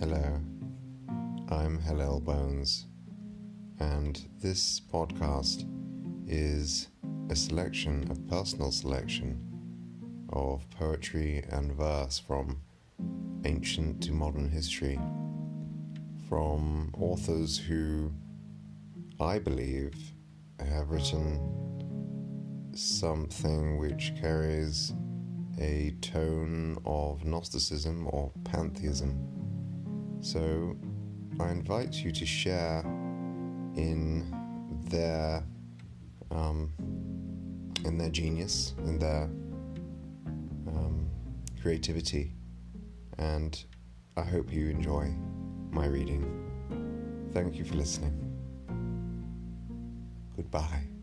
Hello, I'm Hillel Bones, and this podcast is a selection, a personal selection of poetry and verse from ancient to modern history, from authors who I believe have written something which carries a tone of Gnosticism or pantheism. So I invite you to share in their um, in their genius, and their um, creativity, and I hope you enjoy my reading. Thank you for listening. Goodbye.